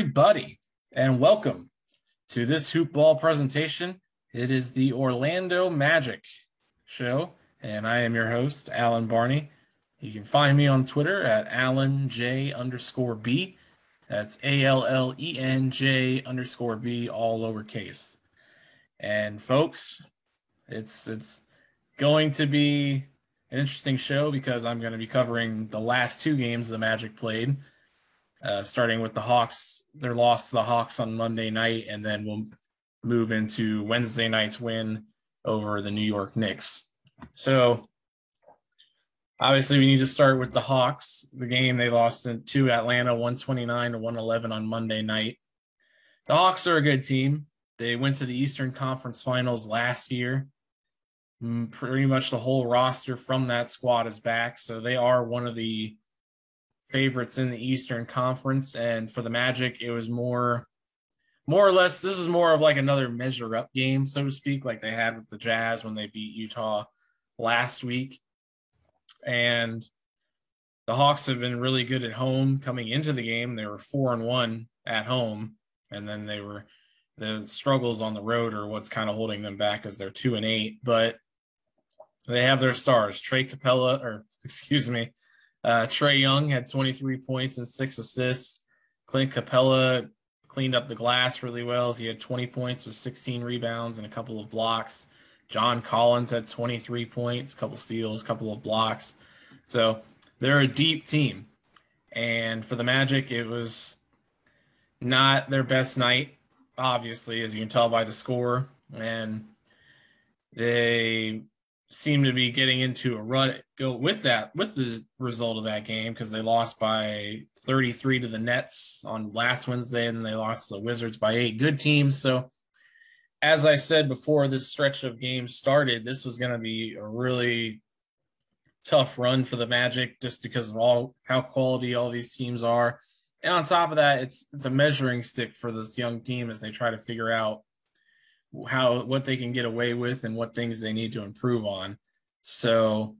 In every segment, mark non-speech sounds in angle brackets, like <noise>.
everybody, and welcome to this hoop ball presentation. It is the Orlando Magic show, and I am your host, Allen Barney. You can find me on Twitter at Allen J underscore B. That's A L L E N J underscore B, all lowercase. And folks, it's it's going to be an interesting show because I'm going to be covering the last two games the Magic played uh, starting with the Hawks, their loss to the Hawks on Monday night, and then we'll move into Wednesday night's win over the New York Knicks. So, obviously, we need to start with the Hawks. The game they lost to Atlanta 129 to 111 on Monday night. The Hawks are a good team. They went to the Eastern Conference Finals last year. Mm, pretty much the whole roster from that squad is back. So they are one of the favorites in the Eastern Conference, and for the Magic, it was more, more or less. This is more of like another measure up game, so to speak, like they had with the Jazz when they beat Utah last week, and the Hawks have been really good at home coming into the game. They were four and one at home, and then they were the struggles on the road are what's kind of holding them back as they're two and eight, but they have their stars. Trae Capela, or <laughs> excuse me, uh, Trae Young had 23 points and six assists. Clint Capela cleaned up the glass really well. He had 20 points with 16 rebounds and a couple of blocks. John Collins had 23 points, a couple steals, a couple of blocks. So they're a deep team. And for the Magic, it was not their best night, obviously, as you can tell by the score. And they seem to be getting into a rut go with that with the result of that game because they lost by 33 to the Nets on last Wednesday and they lost the Wizards by eight good teams. So as I said before this stretch of games started this was going to be a really tough run for the Magic just because of all how quality all these teams are. And on top of that it's it's a measuring stick for this young team as they try to figure out how what they can get away with and what things they need to improve on. So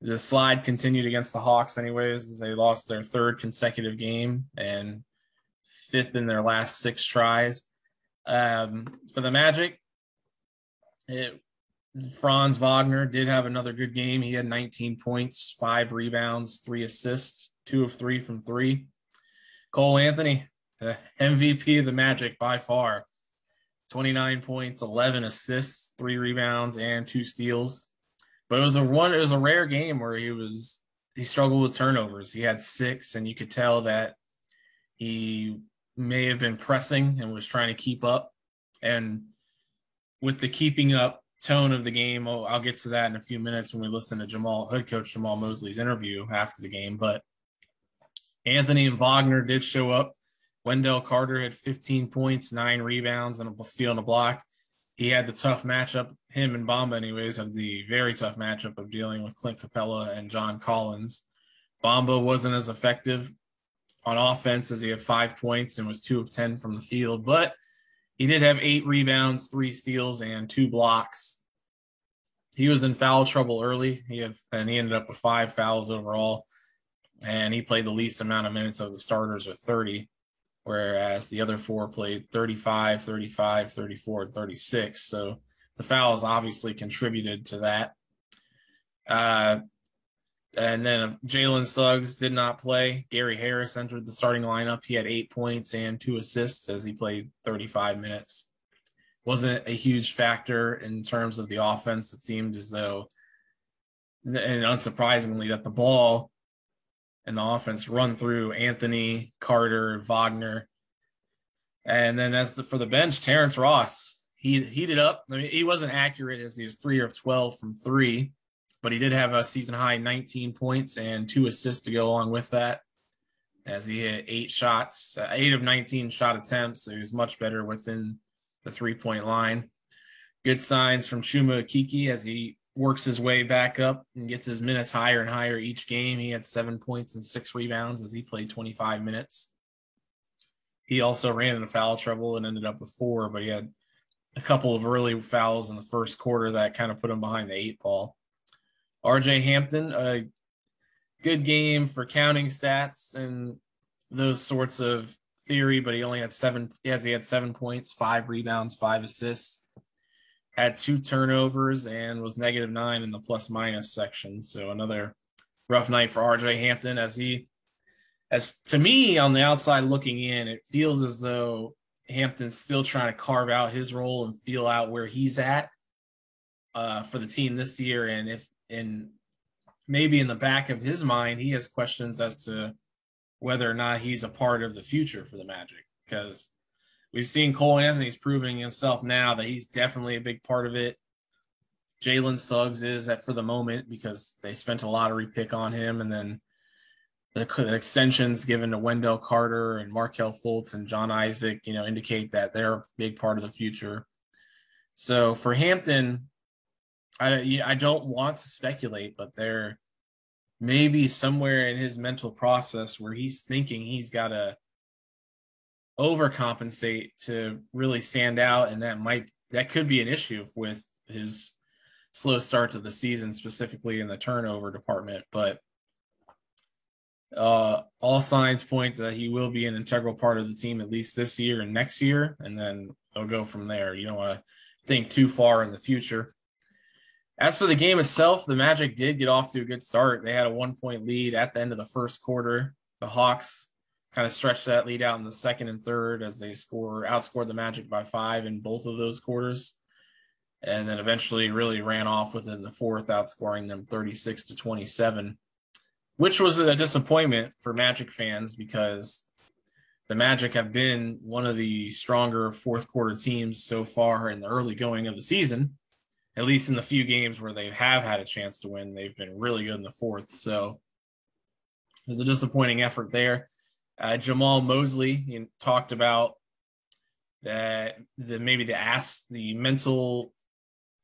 the slide continued against the Hawks anyways. They lost their third consecutive game and fifth in their last six tries. Um, for the Magic, it, Franz Wagner did have another good game. He had 19 points, five rebounds, three assists, two of three from three. Cole Anthony, the MVP of the Magic by far. 29 points, 11 assists, three rebounds, and two steals. But it was a one. It was a rare game where he was he struggled with turnovers. He had six, and you could tell that he may have been pressing and was trying to keep up. And with the keeping up tone of the game, oh, I'll get to that in a few minutes when we listen to Jamahl, head coach Jamahl Mosley's interview after the game. But Anthony and Wagner did show up. Wendell Carter had 15 points, nine rebounds, and a steal and a block. He had the tough matchup, him and Bamba, anyways, had the very tough matchup of dealing with Clint Capela and John Collins. Bamba wasn't as effective on offense as he had five points and was two of 10 from the field, but he did have eight rebounds, three steals, and two blocks. He was in foul trouble early. He and he ended up with five fouls overall, and he played the least amount of minutes of the starters with 30 whereas the other four played 35, 35, 34, 36. So the fouls obviously contributed to that. Uh, and then Jalen Suggs did not play. Gary Harris entered the starting lineup. He had eight points and two assists as he played 35 minutes. Wasn't a huge factor in terms of the offense. It seemed as though, and unsurprisingly, that the ball and the offense run through Anthony, Carter, Wagner. And then as the, for the bench, Terrence Ross, he heated up. I mean, he wasn't accurate as he was three of 12 from three, but he did have a season high 19 points and two assists to go along with that as he hit eight shots, uh, eight of 19 shot attempts. So he was much better within the three point line. Good signs from Chuma Okeke as he works his way back up and gets his minutes higher and higher each game. He had seven points and six rebounds as he played 25 minutes. He also ran into foul trouble and ended up with four, but he had a couple of early fouls in the first quarter that kind of put him behind the eight ball. RJ Hampton, a good game for counting stats and those sorts of theory, but he only had seven. Yes, he had seven points, five rebounds, five assists, had two turnovers, and was negative nine in the plus minus section. So another rough night for RJ Hampton as he, as to me on the outside looking in, it feels as though Hampton's still trying to carve out his role and feel out where he's at uh, for the team this year. And if and maybe in the back of his mind, he has questions as to whether or not he's a part of the future for the Magic because we've seen Cole Anthony's proving himself now that he's definitely a big part of it. Jalen Suggs is that for the moment because they spent a lottery pick on him, and then the, extensions given to Wendell Carter and Markelle Fultz and John Isaac, you know, indicate that they're a big part of the future. So for Hampton, I I don't want to speculate, but they're maybe somewhere in his mental process where he's thinking he's got to overcompensate to really stand out and that might that could be an issue with his slow start to the season specifically in the turnover department but uh, all signs point that he will be an integral part of the team at least this year and next year and then they'll go from there you don't want to think too far in the future as for the game itself, the Magic did get off to a good start. They had a one point lead at the end of the first quarter. The Hawks kind of stretched that lead out in the second and third as they score outscored the Magic by five in both of those quarters. And then eventually really ran off within the fourth, outscoring them 36 to 27, which was a disappointment for Magic fans because the Magic have been one of the stronger fourth quarter teams so far in the early going of the season at least in the few games where they have had a chance to win, they've been really good in the fourth. So it was a disappointing effort there. Uh, Jamahl Mosley you know, talked about that the maybe the ass the mental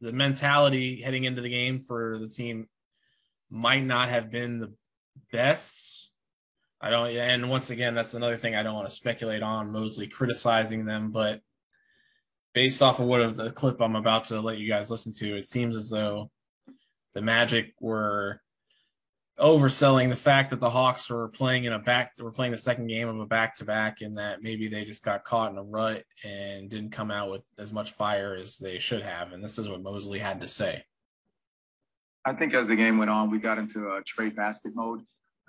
the mentality heading into the game for the team might not have been the best. I don't and once again that's another thing I don't want to speculate on Mosley criticizing them, but based off of what of the clip I'm about to let you guys listen to, it seems as though the Magic were overselling the fact that the Hawks were playing in a back were playing the second game of a back to back and that maybe they just got caught in a rut and didn't come out with as much fire as they should have. And this is what Mosley had to say. I think as the game went on, we got into a trade basket mode.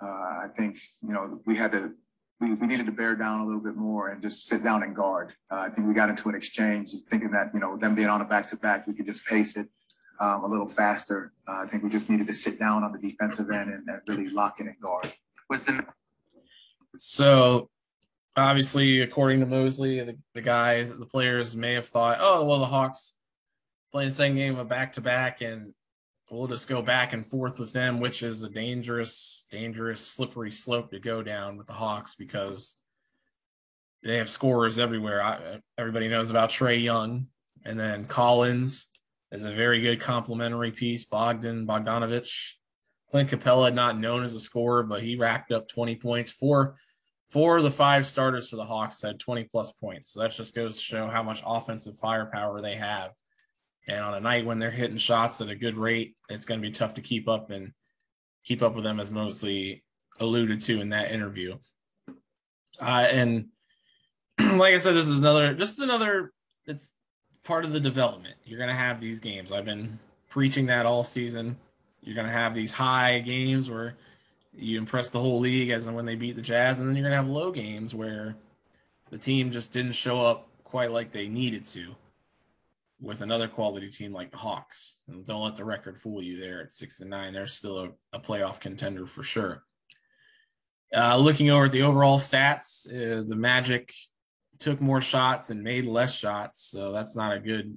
Uh, I think, you know, we had to we, we needed to bear down a little bit more and just sit down and guard. Uh, I think we got into an exchange thinking that, you know, them being on a back to back, we could just pace it um, a little faster. Uh, I think we just needed to sit down on the defensive end and, and really lock in and guard. Was the so obviously, according to Mosley, the, the guys, the players may have thought, oh, well, the Hawks playing the same game of back to back and we'll just go back and forth with them, which is a dangerous, dangerous, slippery slope to go down with the Hawks because they have scorers everywhere. I, everybody knows about Trae Young, and then Collins is a very good complementary piece. Bogdan Bogdanovich, Clint Capela, not known as a scorer, but he racked up 20 points. Four, four of the five starters for the Hawks had 20 plus points. So that just goes to show how much offensive firepower they have. And on a night when they're hitting shots at a good rate, it's going to be tough to keep up and keep up with them, as Mosley alluded to in that interview. Uh, and <clears throat> like I said, this is another, just another, it's part of the development. You're going to have these games. I've been preaching that all season. You're going to have these high games where you impress the whole league as when they beat the Jazz, and then you're going to have low games where the team just didn't show up quite like they needed to with another quality team like the Hawks. And don't let the record fool you there at six and nine. They're still a, a playoff contender for sure. Uh, looking over at the overall stats, uh, the Magic took more shots and made less shots. So that's not a good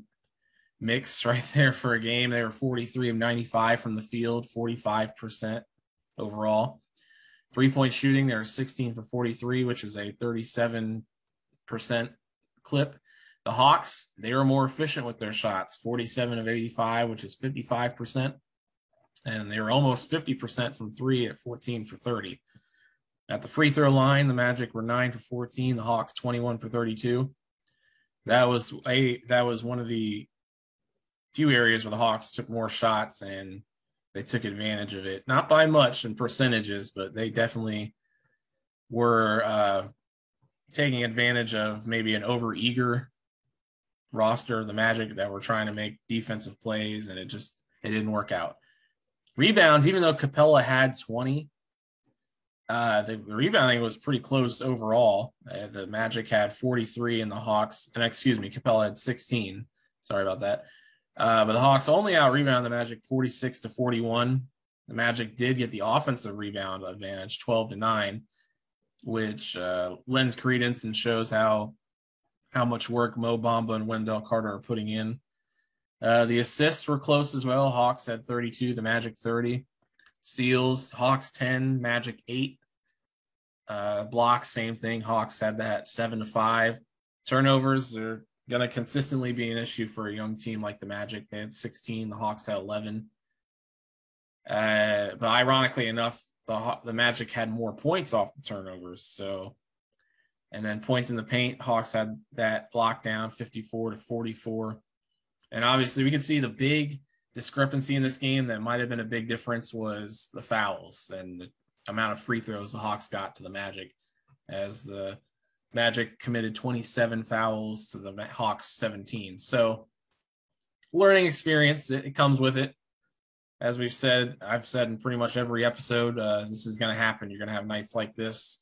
mix <laughs> right there for a game. They were 43 of 95 from the field, 45% overall. Three point shooting, they were 16 for 43, which is a 37% clip. The Hawks, they were more efficient with their shots 47 of 85, which is 55%. And they were almost 50% from three at 14 for 30. At the free throw line, the Magic were 9 for 14, the Hawks 21 for 32. That was a that was one of the few areas where the Hawks took more shots and they took advantage of it. Not by much in percentages, but they definitely were uh, taking advantage of maybe an over eager roster of the Magic that were trying to make defensive plays, and it just it didn't work out. Rebounds, even though Capela had 20, uh, the, rebounding was pretty close overall. Uh, the Magic had 43, and the Hawks, and excuse me, Capela had 16. Sorry about that. Uh, but the Hawks only out rebound the Magic 46 to 41. The Magic did get the offensive rebound advantage 12 to 9, which uh, lends credence and shows how how much work Mo Bamba and Wendell Carter are putting in. Uh, the assists were close as well. Hawks had 32, the Magic 30. Steals, Hawks 10, Magic 8. Uh, blocks, same thing. Hawks had that 7 to 5. Turnovers are going to consistently be an issue for a young team like the Magic. They had 16, the Hawks had 11. Uh, but ironically enough, the the Magic had more points off the turnovers. So, and then points in the paint, Hawks had that locked down 54 to 44. And obviously, we can see the big discrepancy in this game that might have been a big difference was the fouls and the amount of free throws the Hawks got to the Magic, as the Magic committed 27 fouls to the Hawks 17. So, learning experience, it, it comes with it. As we've said, I've said in pretty much every episode, uh, this is going to happen. You're going to have nights like this.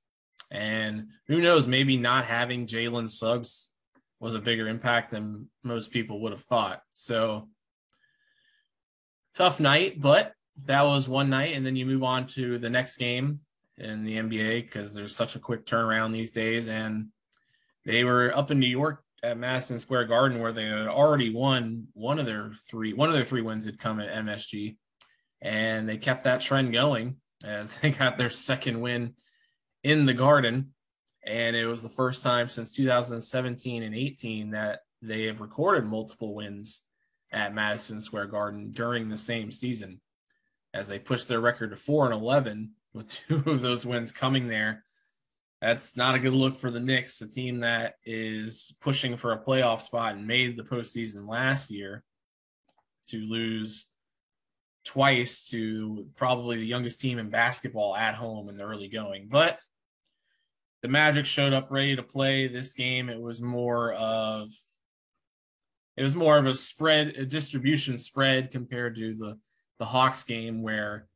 And who knows, maybe not having Jalen Suggs was a bigger impact than most people would have thought. So tough night, but that was one night. And then you move on to the next game in the NBA because there's such a quick turnaround these days. And they were up in New York at Madison Square Garden where they had already won one of their three, one of their three wins had come at MSG. And they kept that trend going as <laughs> they got their second win in the garden and it was the first time since 2017 and 18 that they have recorded multiple wins at Madison Square Garden during the same season as they pushed their record to 4 and 11 with <laughs> two of those wins coming there. That's not a good look for the Knicks, a team that is pushing for a playoff spot and made the postseason last year to lose twice to probably the youngest team in basketball at home in the early going. But the Magic showed up ready to play this game. It was more of it was more of a spread, a distribution spread compared to the the Hawks game where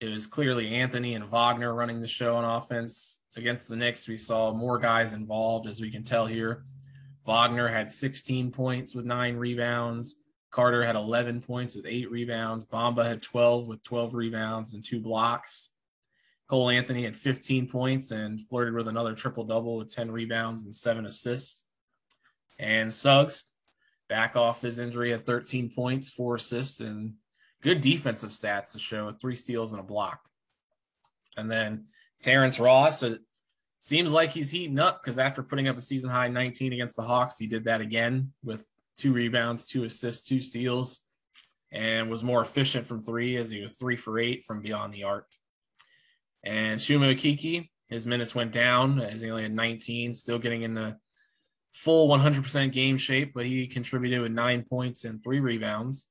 it was clearly Anthony and Wagner running the show on offense. Against the Knicks, we saw more guys involved, as we can tell here. Wagner had 16 points with nine rebounds. Carter had 11 points with eight rebounds. Bamba had 12 with 12 rebounds and two blocks. Cole Anthony had 15 points and flirted with another triple double with 10 rebounds and seven assists. And Suggs, back off his injury, at 13 points, four assists, and good defensive stats to show three steals and a block. And then Terrence Ross, it seems like he's heating up because after putting up a season high 19 against the Hawks, he did that again with two rebounds, two assists, two steals, and was more efficient from three as he was three for eight from beyond the arc. And Chuma Okeke, his minutes went down as he only had 19, still getting in the full 100% game shape, but he contributed with nine points and three rebounds.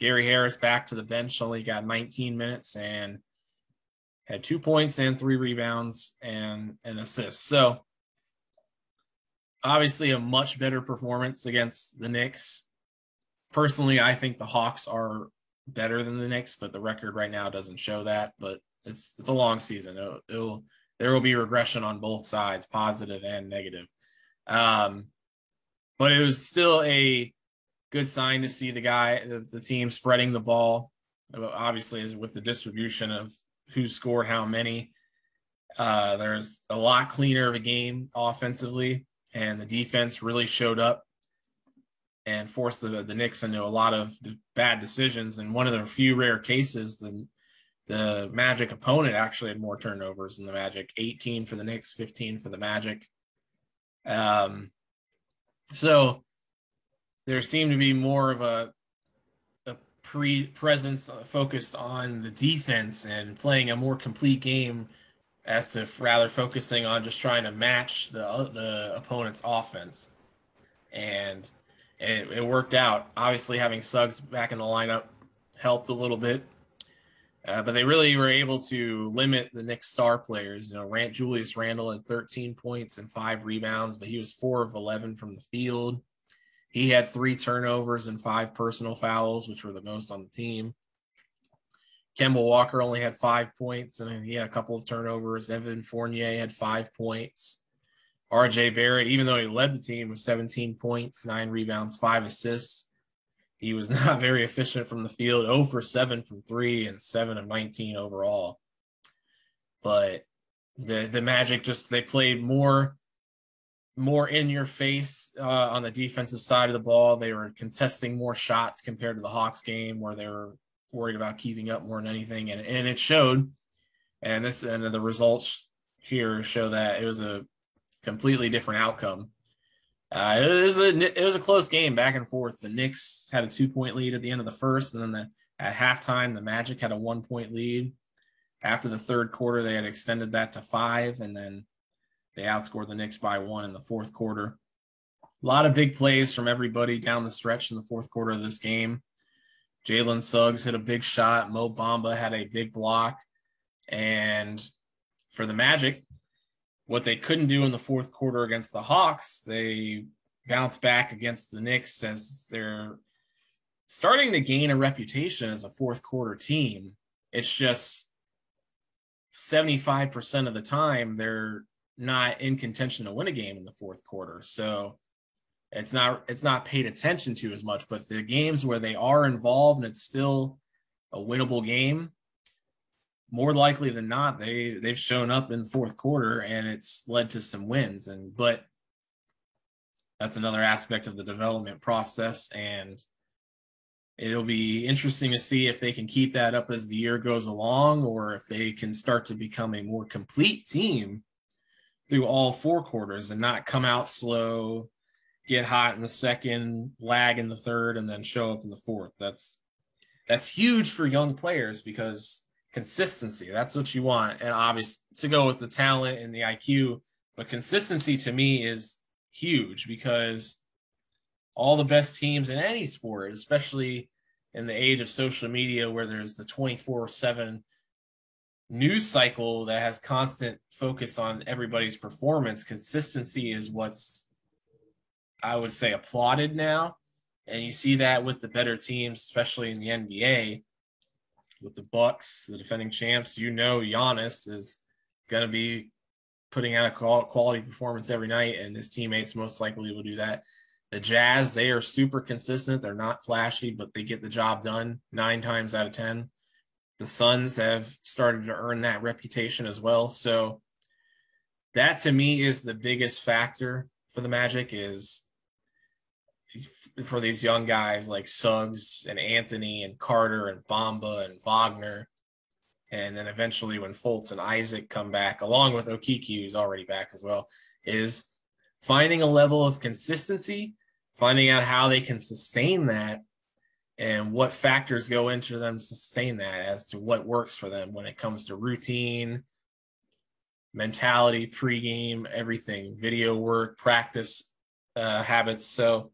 Gary Harris back to the bench, only got 19 minutes and had two points and three rebounds and an assist. So obviously a much better performance against the Knicks. Personally, I think the Hawks are better than the Knicks, but the record right now doesn't show that. But it's it's a long season. It'll, it'll there will be regression on both sides, positive and negative. Um, but it was still a good sign to see the guy, the, the team spreading the ball. Obviously, is with the distribution of who scored how many. Uh, there's a lot cleaner of a game offensively, and the defense really showed up and forced the the Knicks into a lot of bad decisions. And one of the few rare cases, the the Magic opponent actually had more turnovers than the Magic 18 for the Knicks, 15 for the Magic. Um, so there seemed to be more of a, a pre presence focused on the defense and playing a more complete game as to rather focusing on just trying to match the the opponent's offense. And it, it worked out. Obviously, having Suggs back in the lineup helped a little bit Uh, but they really were able to limit the Knicks star players. You know, Rant Julius Randle had 13 points and five rebounds, but he was four of 11 from the field. He had three turnovers and five personal fouls, which were the most on the team. Kemba Walker only had five points and he had a couple of turnovers. Evan Fournier had five points. RJ Barrett, even though he led the team with 17 points, nine rebounds, five assists, he was <laughs> not very efficient from the field, 0 for 7 from three and 7 of 19 overall. But the, the Magic just, they played more more in your face uh, on the defensive side of the ball. They were contesting more shots compared to the Hawks game where they were worried about keeping up more than anything. And, and it showed. And this and the results here show that it was a completely different outcome. Uh, it was a it was a close game back and forth. The Knicks had a two point lead at the end of the first, and then the, at halftime the Magic had a one point lead. After the third quarter, they had extended that to five, and then they outscored the Knicks by one in the fourth quarter. A lot of big plays from everybody down the stretch in the fourth quarter of this game. Jalen Suggs hit a big shot. Mo Bamba had a big block. And for the Magic, what they couldn't do in the fourth quarter against the Hawks, they bounced back against the Knicks as they're starting to gain a reputation as a fourth quarter team. It's just 75% of the time they're not in contention to win a game in the fourth quarter. So it's not it's not paid attention to as much, but the games where they are involved and it's still a winnable game, more likely than not, they they've shown up in the fourth quarter and it's led to some wins. And but that's another aspect of the development process. And it'll be interesting to see if they can keep that up as the year goes along or if they can start to become a more complete team through all four quarters and not come out slow, get hot in the second, lag in the third, and then show up in the fourth. That's that's huge for young players because consistency, that's what you want. And obviously to go with the talent and the IQ, but consistency to me is huge because all the best teams in any sport, especially in the age of social media where there's the 24 7 news cycle that has constant focus on everybody's performance, consistency is what's I would say applauded now. And you see that with the better teams, especially in the NBA, with the Bucks, the defending champs. You know, Giannis is going to be putting out a quality performance every night, and his teammates most likely will do that. The Jazz, they are super consistent. They're not flashy, but they get the job done nine times out of 10 the Suns have started to earn that reputation as well. So that to me is the biggest factor for the Magic is for these young guys like Suggs and Anthony and Carter and Bamba and Wagner. And then eventually when Fultz and Isaac come back, along with Okeke, who's already back as well, is finding a level of consistency, finding out how they can sustain that and what factors go into them sustain that as to what works for them when it comes to routine, mentality, pregame, everything, video work, practice uh, habits. So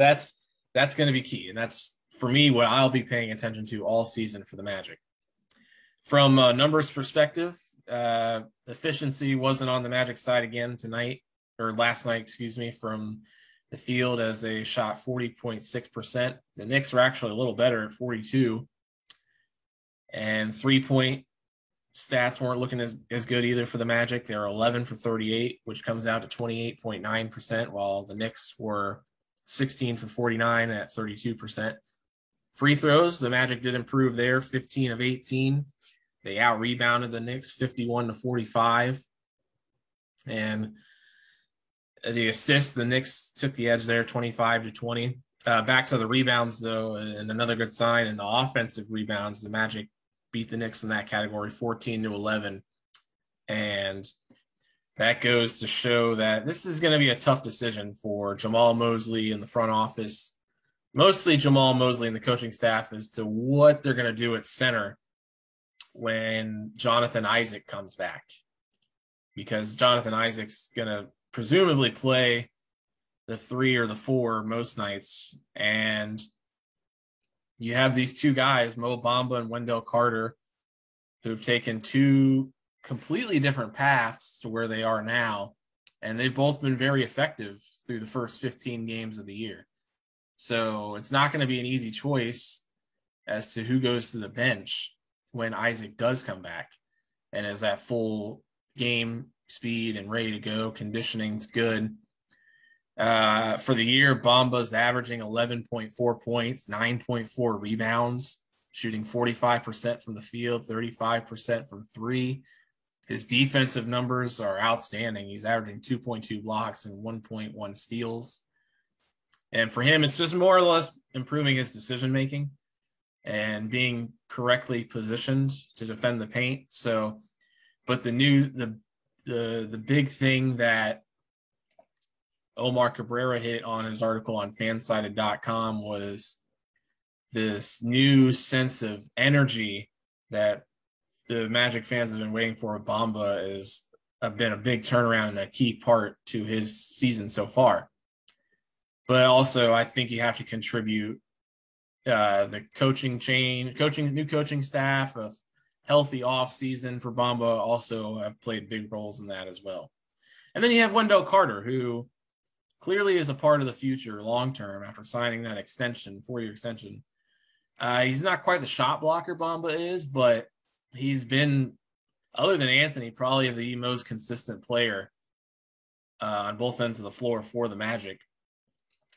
that's that's going to be key, and that's for me what I'll be paying attention to all season for the Magic. From a numbers perspective, uh, efficiency wasn't on the Magic side again tonight or last night, excuse me, from the field as they shot 40.6%. The Knicks were actually a little better at 42. And three point stats weren't looking as, as good either for the Magic. They were 11 for 38, which comes out to 28.9%, while the Knicks were 16 for 49 at 32%. Free throws, the Magic did improve there, 15 of 18. They out rebounded the Knicks 51 to 45. And the assists, the Knicks took the edge there, 25 to 20. Uh, back to the rebounds, though, and another good sign in the offensive rebounds, the Magic beat the Knicks in that category, 14 to 11, and that goes to show that this is going to be a tough decision for Jamahl Mosley in the front office, mostly Jamahl Mosley and the coaching staff, as to what they're going to do at center when Jonathan Isaac comes back, because Jonathan Isaac's going to presumably play the three or the four most nights. And you have these two guys, Mo Bamba and Wendell Carter, who've taken two completely different paths to where they are now. And they've both been very effective through the first 15 games of the year. So it's not going to be an easy choice as to who goes to the bench when Isaac does come back and is at full game speed and ready to go. Conditioning's good. Uh, for the year, Bamba's averaging 11.4 points, 9.4 rebounds, shooting 45% from the field, 35% from three. His defensive numbers are outstanding. He's averaging 2.2 blocks and 1.1 steals. And for him, it's just more or less improving his decision making and being correctly positioned to defend the paint. So, but the new the the the big thing that Omar Cabrera hit on his article on fansided.com was this new sense of energy that the Magic fans have been waiting for. Bamba is have been a big turnaround and a key part to his season so far. But also, I think you have to contribute uh, the coaching change, coaching new coaching staff, a healthy off season for Bamba also have played big roles in that as well. And then you have Wendell Carter, who clearly is a part of the future long term after signing that extension, four year extension. Uh, he's not quite the shot blocker Bamba is, but he's been, other than Anthony, probably the most consistent player uh, on both ends of the floor for the Magic.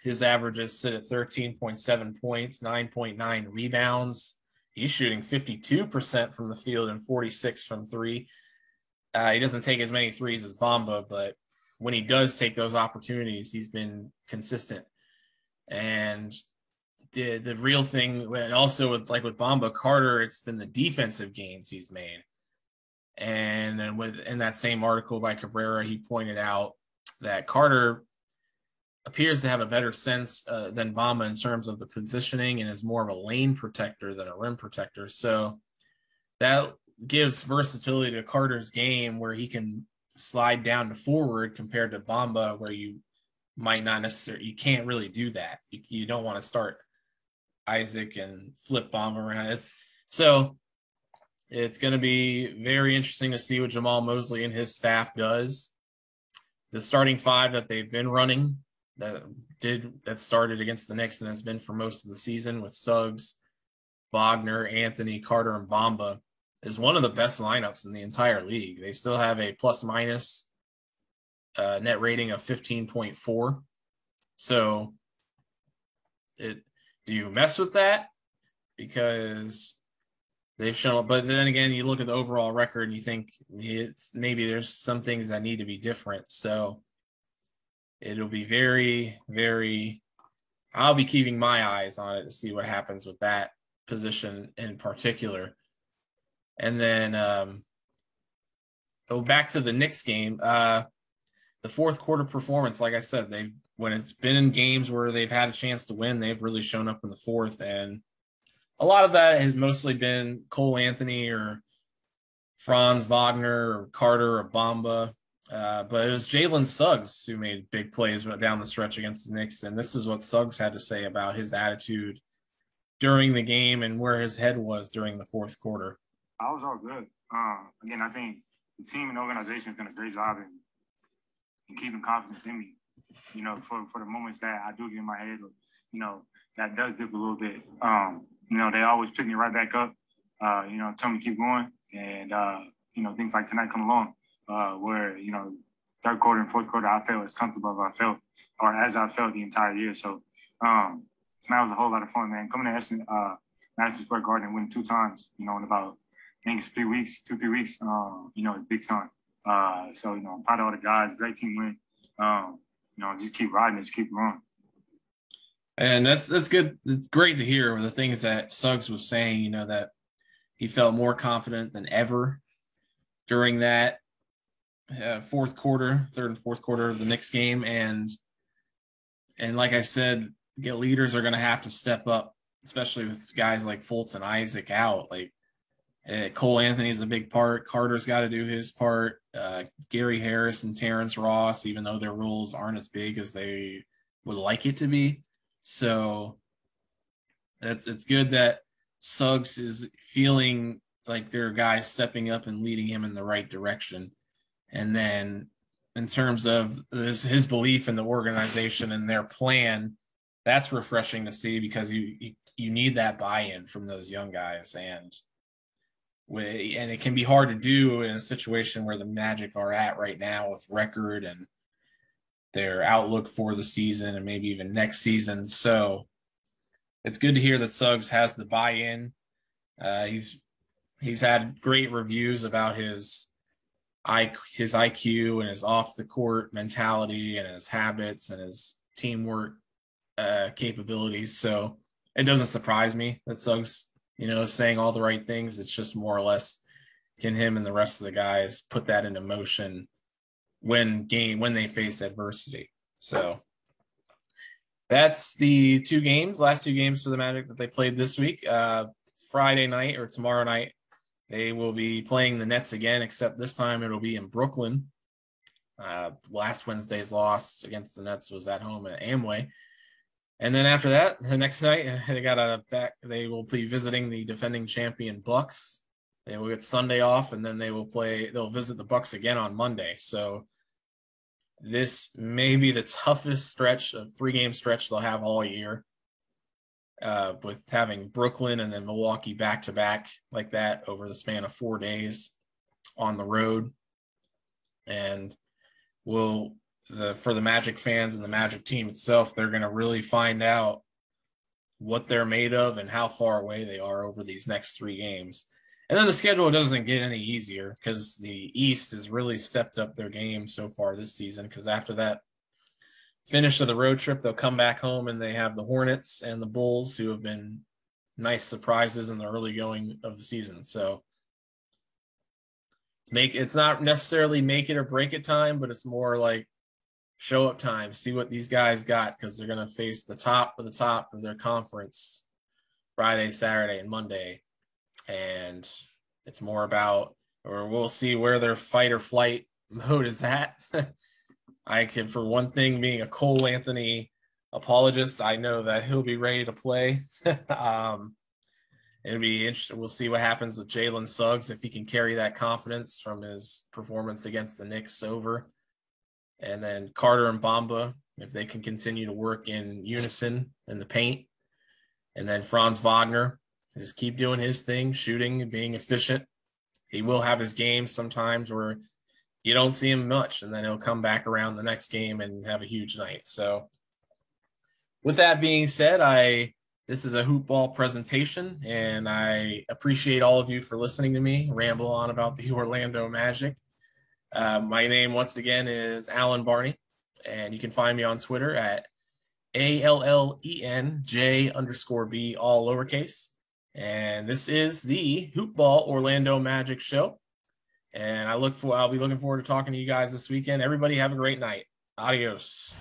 His averages sit at 13.7 points, 9.9 rebounds. He's shooting 52% from the field and 46 from three. Uh, he doesn't take as many threes as Bamba, but when he does take those opportunities, he's been consistent. And the the real thing, also with like with Bamba Carter, it's been the defensive gains he's made. And then with in that same article by Cabrera, he pointed out that Carter appears to have a better sense uh, than Bamba in terms of the positioning and is more of a lane protector than a rim protector. So that gives versatility to Carter's game where he can slide down to forward compared to Bamba where you might not necessarily you can't really do that. You, you don't want to start Isaac and flip Bamba around. It's so it's going to be very interesting to see what Jamahl Mosley and his staff does. The starting five that they've been running that did that started against the Knicks and has been for most of the season with Suggs, Wagner, Anthony, Carter, and Bamba is one of the best lineups in the entire league. They still have a plus minus uh, net rating of 15.4. So it do you mess with that? Because they've shown but then again you look at the overall record and you think it's maybe there's some things that need to be different. So it'll be very, very I'll be keeping my eyes on it to see what happens with that position in particular. And then um, go back to the Knicks game. Uh, the fourth quarter performance, like I said, they when it's been in games where they've had a chance to win, they've really shown up in the fourth, and a lot of that has mostly been Cole Anthony or Franz Wagner or Carter or Bamba. Uh, but it was Jalen Suggs who made big plays down the stretch against the Knicks, and this is what Suggs had to say about his attitude during the game and where his head was during the fourth quarter. I was all good. Uh, again, I think the team and organization has done a great job in, in keeping confidence in me. You know, for, for the moments that I do get in my head, you know, that does dip a little bit. Um, you know, they always pick me right back up. Uh, you know, tell me keep going, and uh, you know, things like tonight come along, uh, where you know, third quarter and fourth quarter, I felt as comfortable as I felt, or as I felt the entire year. So um, tonight was a whole lot of fun, man. Coming to Essen, uh, Madison Square Garden and winning two times, you know, in about I think it's three weeks, two, three weeks, um, you know, big time. Uh, so, you know, proud of all the guys, great team win. Um, you know, just keep riding, just keep going. And that's that's good. It's great to hear the things that Suggs was saying. You know that he felt more confident than ever during that uh, fourth quarter, third and fourth quarter of the Knicks game, and and like I said, get leaders are going to have to step up, especially with guys like Fultz and Isaac out. Like uh, Cole Anthony's a big part. Carter's got to do his part. Uh, Gary Harris and Terrence Ross, even though their roles aren't as big as they would like it to be. So it's it's good that Suggs is feeling like there are guys stepping up and leading him in the right direction. And then in terms of his, his belief in the organization and their plan, that's refreshing to see because you, you, you need that buy-in from those young guys and and it can be hard to do in a situation where the Magic are at right now with record and their outlook for the season and maybe even next season. So it's good to hear that Suggs has the buy-in. Uh, he's he's had great reviews about his I his IQ and his off the court mentality and his habits and his teamwork uh, capabilities. So it doesn't surprise me that Suggs, you know, saying all the right things. It's just more or less can him and the rest of the guys put that into motion when game when they face adversity. So that's the two games, last two games for the Magic that they played this week. Uh, Friday night or tomorrow night, they will be playing the Nets again, except this time it'll be in Brooklyn. Uh, last Wednesday's loss against the Nets was at home at Amway. And then after that, the next night <laughs> they got a back. They will be visiting the defending champion Bucks. They will get Sunday off, and then they will play. They'll visit the Bucks again on Monday. So this may be the toughest stretch of three game stretch they'll have all year uh, with having Brooklyn and then Milwaukee back to back like that over the span of four days on the road. And will the for the Magic fans and the Magic team itself, they're going to really find out what they're made of and how far away they are over these next three games. And then the schedule doesn't get any easier because the East has really stepped up their game so far this season. Because after that finish of the road trip, they'll come back home and they have the Hornets and the Bulls, who have been nice surprises in the early going of the season. So it's make it's not necessarily make it or break it time, but it's more like show up time, see what these guys got because they're going to face the top of the top of their conference Friday, Saturday, and Monday, and it's more about or we'll see where their fight or flight <laughs> mode is at. I can, for one thing, being a Cole Anthony apologist, I know that he'll be ready to play. <laughs> um, it'll be interesting. We'll see what happens with Jalen Suggs if he can carry that confidence from his performance against the Knicks over. And then Carter and Bamba, if they can continue to work in unison in the paint. And then Franz Wagner, just keep doing his thing, shooting and being efficient. He will have his games sometimes where you don't see him much, and then he'll come back around the next game and have a huge night. So, with that being said, I this is a hoop ball presentation, and I appreciate all of you for listening to me ramble on about the <laughs> Orlando Magic. Uh, my name once again is Allen Barney, and you can find me on Twitter at A L L E N J underscore B, all lowercase. And this is the Hoop Ball Orlando Magic Show. And I look for I'll be looking forward to talking to you guys this weekend. Everybody have a great night. Adios.